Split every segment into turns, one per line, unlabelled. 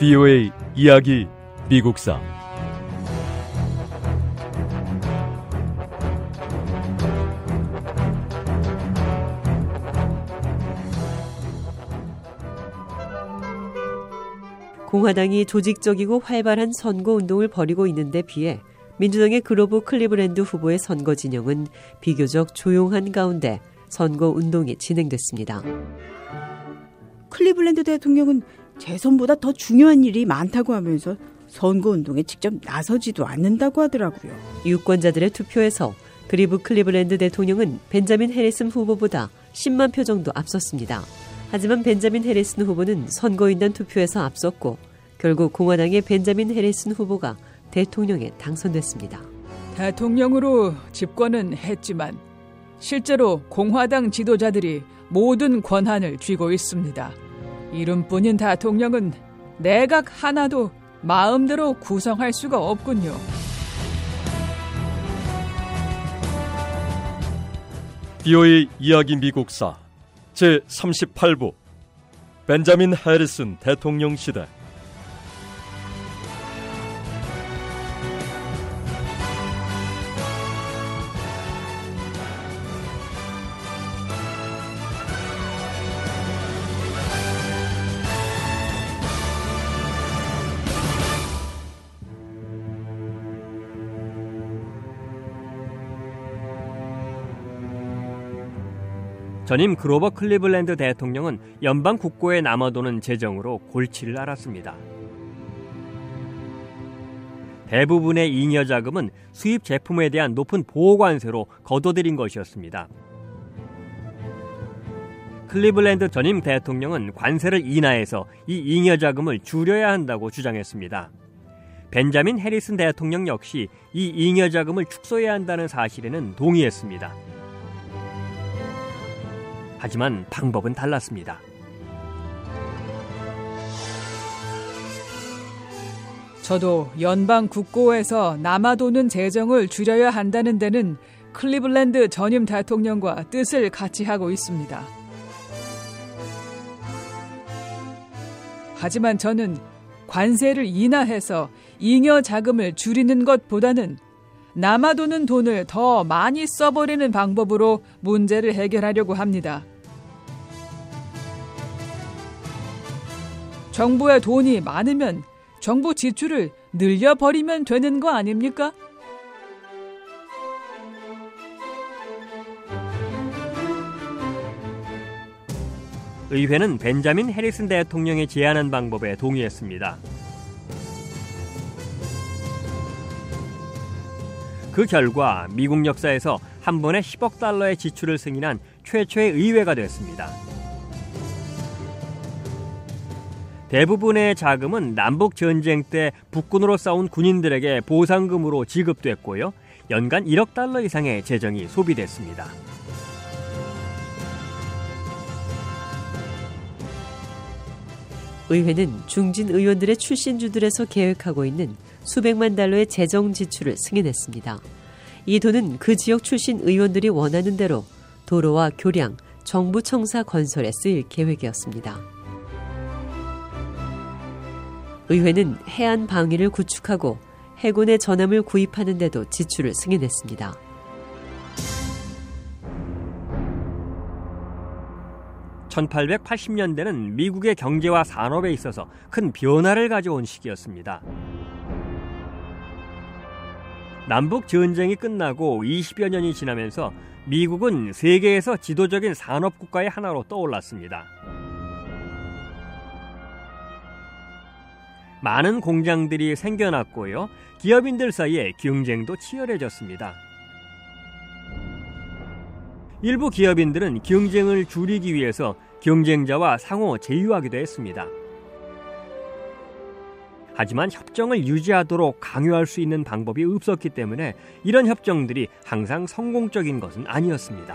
VOA 이야기 미국사
공화당이 조직적이고 활발한 선거 운동을 벌이고 있는데 비해 민주당의 그로브 클리브랜드 후보의 선거 진영은 비교적 조용한 가운데 선거 운동이 진행됐습니다.
클리블랜드 대통령은 재선보다 더 중요한 일이 많다고 하면서 선거 운동에 직접 나서지도 않는다고 하더라고요.
유권자들의 투표에서 그리브 클리블랜드 대통령은 벤자민 해리슨 후보보다 10만 표 정도 앞섰습니다. 하지만 벤자민 해리슨 후보는 선거인단 투표에서 앞섰고 결국 공화당의 벤자민 해리슨 후보가 대통령에 당선됐습니다.
대통령으로 집권은 했지만 실제로 공화당 지도자들이 모든 권한을 쥐고 있습니다. 이름뿐인 대통령은 내각 하나도 마음대로 구성할 수가 없군요.
VOA 이야기 미국사 제 38부 벤자민 해리슨 대통령 시대
전임 그로버 클리블랜드 대통령은 연방 국고에 남아도는 재정으로 골치를 앓았습니다. 대부분의 잉여 자금은 수입 제품에 대한 높은 보호 관세로 거둬들인 것이었습니다. 클리블랜드 전임 대통령은 관세를 인하해서 이 잉여 자금을 줄여야 한다고 주장했습니다. 벤자민 해리슨 대통령 역시 이 잉여 자금을 축소해야 한다는 사실에는 동의했습니다. 하지만 방법은 달랐습니다.
저도 연방 국고에서 남아도는 재정을 줄여야 한다는 데는 클리블랜드 전임 대통령과 뜻을 같이 하고 있습니다. 하지만 저는 관세를 인하해서 잉여 자금을 줄이는 것보다는 남아도는 돈을 더 많이 써버리는 방법으로 문제를 해결하려고 합니다. 정부에 돈이 많으면 정부 지출을 늘려버리면 되는 거 아닙니까?
의회는 벤자민 해리슨 대통령이 제안한 방법에 동의했습니다. 그 결과 미국 역사에서 한 번에 10억 달러의 지출을 승인한 최초의 의회가 됐습니다. 대부분의 자금은 남북 전쟁 때 북군으로 싸운 군인들에게 보상금으로 지급됐고요. 연간 1억 달러 이상의 재정이 소비됐습니다.
의회는 중진 의원들의 출신주들에서 계획하고 있는 수백만 달러의 재정 지출을 승인했습니다. 이 돈은 그 지역 출신 의원들이 원하는 대로 도로와 교량, 정부 청사 건설에 쓰일 계획이었습니다. 의회는 해안 방위를 구축하고 해군의 전함을 구입하는 데도 지출을 승인했습니다.
(1880년대는) 미국의 경제와 산업에 있어서 큰 변화를 가져온 시기였습니다. 남북 전쟁이 끝나고 20여 년이 지나면서 미국은 세계에서 지도적인 산업 국가의 하나로 떠올랐습니다. 많은 공장들이 생겨났고요. 기업인들 사이에 경쟁도 치열해졌습니다. 일부 기업인들은 경쟁을 줄이기 위해서 경쟁자와 상호 제휴하기도 했습니다. 하지만 협정을 유지하도록 강요할 수 있는 방법이 없었기 때문에 이런 협정들이 항상 성공적인 것은 아니었습니다.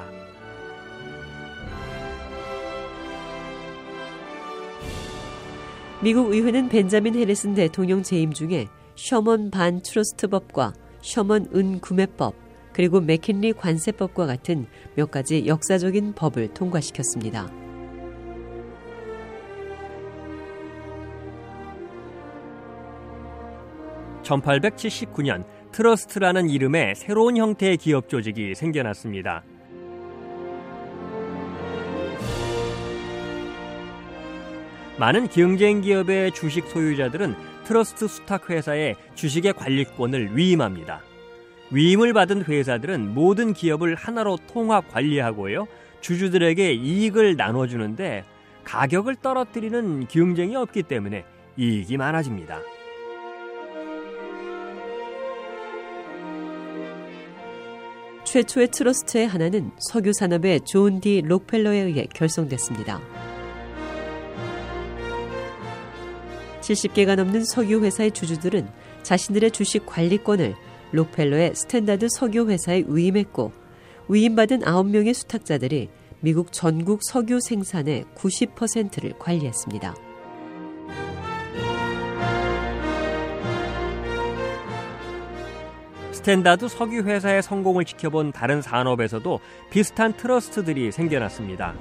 미국 의회는 벤자민 해리슨 대통령 재임 중에 셔먼 반 트러스트법과 셔먼 은 구매법 그리고 맥킨리 관세법과 같은 몇 가지 역사적인 법을 통과시켰습니다.
1879년 트러스트라는 이름의 새로운 형태의 기업 조직이 생겨났습니다. 많은 경쟁 기업의 주식 소유자들은 트러스트 수탁 회사의 주식의 관리권을 위임합니다. 위임을 받은 회사들은 모든 기업을 하나로 통합 관리하고요. 주주들에게 이익을 나눠주는데 가격을 떨어뜨리는 경쟁이 없기 때문에 이익이 많아집니다.
최초의 트러스트의 하나는 석유 산업의 존 D. 록펠러에 의해 결성됐습니다. 70개가 넘는 석유 회사의 주주들은 자신들의 주식 관리권을 록펠러의 스탠다드 석유 회사에 위임했고 위임받은 9명의 수탁자들이 미국 전국 석유 생산의 90%를 관리했습니다.
스탠다드 석유 회사의 성공을 지켜본 다른 산업에서도 비슷한 트러스트들이 생겨났습니다.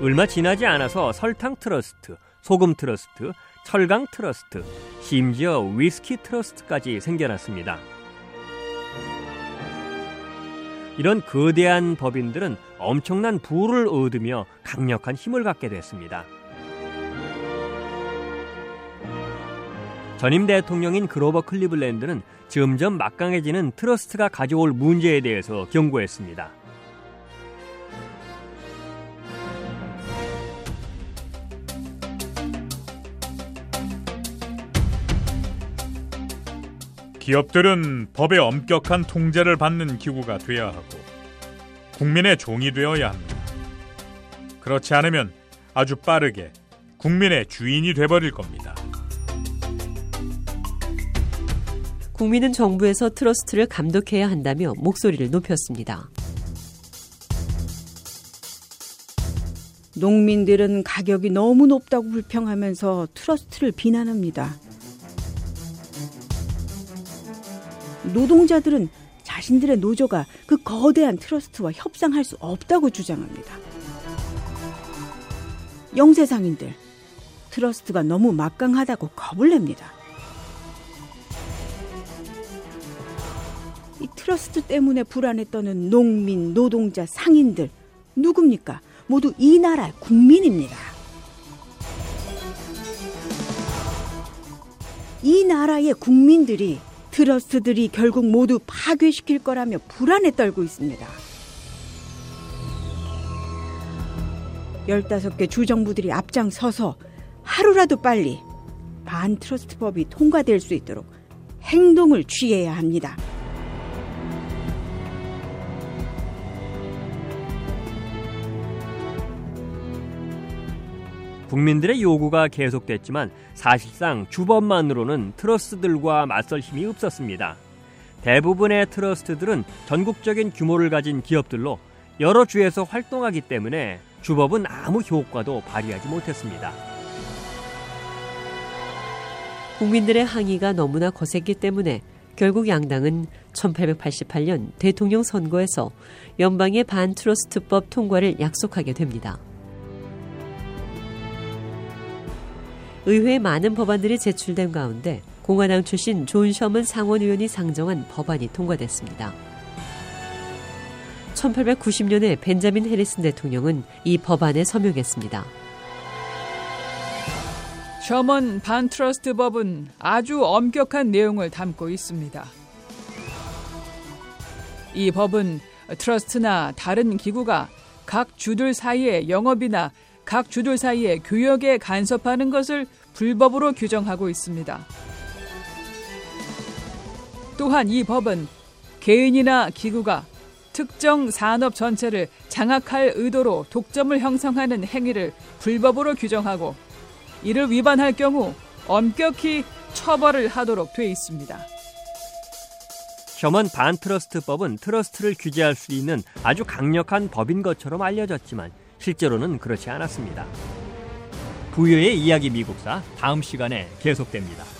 얼마 지나지 않아서 설탕 트러스트, 소금 트러스트, 철강 트러스트, 심지어 위스키 트러스트까지 생겨났습니다. 이런 거대한 법인들은 엄청난 부를 얻으며 강력한 힘을 갖게 됐습니다. 전임 대통령인 그로버 클리블랜드는 점점 막강해지는 트러스트가 가져올 문제에 대해서 경고했습니다.
기업들은 법의 엄격한 통제를 받는 기구가 되어야 하고 국민의 종이 되어야 합니다. 그렇지 않으면 아주 빠르게 국민의 주인이 돼버릴 겁니다.
국민은 정부에서 트러스트를 감독해야 한다며 목소리를 높였습니다.
농민들은 가격이 너무 높다고 불평하면서 트러스트를 비난합니다. 노동자들은 자신들의 노조가 그 거대한 트러스트와 협상할 수 없다고 주장합니다. 영세상인들, 트러스트가 너무 막강하다고 겁을 냅니다. 트러스트 때문에 떠는 농민, 노동자, 상인들, 누굽니까? 모두 이 나라의 국민입니다. 이 나라의 국민들이 트러스트들이 결국 모두 파괴시킬 거라며 불안에 떨고 있습니다. 15개 주정부들이 앞장서서 하루라도 빨리 반 트러스트법이 통과될 수 있도록 행동을 취해야 합니다.
국민들의 요구가 계속됐지만 사실상 주법만으로는 트러스트들과 맞설 힘이 없었습니다. 대부분의 트러스트들은 전국적인 규모를 가진 기업들로 여러 주에서 활동하기 때문에 주법은 아무 효과도 발휘하지 못했습니다.
국민들의 항의가 너무나 거셌기 때문에 결국 양당은 1888년 대통령 선거에서 연방의 반트러스트법 통과를 약속하게 됩니다. 의회에 많은 법안들이 제출된 가운데 공화당 출신 존 셔먼 상원의원이 상정한 법안이 통과됐습니다. 1890년에 벤자민 해리슨 대통령은 이 법안에 서명했습니다.
셔먼 반트러스트 법은 아주 엄격한 내용을 담고 있습니다. 이 법은 트러스트나 다른 기구가 각 주들 사이의 영업이나 각 주들 사이의 교역에 간섭하는 것을 불법으로 규정하고 있습니다. 또한 이 법은 개인이나 기구가 특정 산업 전체를 장악할 의도로 독점을 형성하는 행위를 불법으로 규정하고 이를 위반할 경우 엄격히 처벌을 하도록 돼 있습니다.
셔먼 반트러스트법은 트러스트를 규제할 수 있는 아주 강력한 법인 것처럼 알려졌지만 실제로는 그렇지 않았습니다. 부유의 이야기 미국사 다음 시간에 계속됩니다.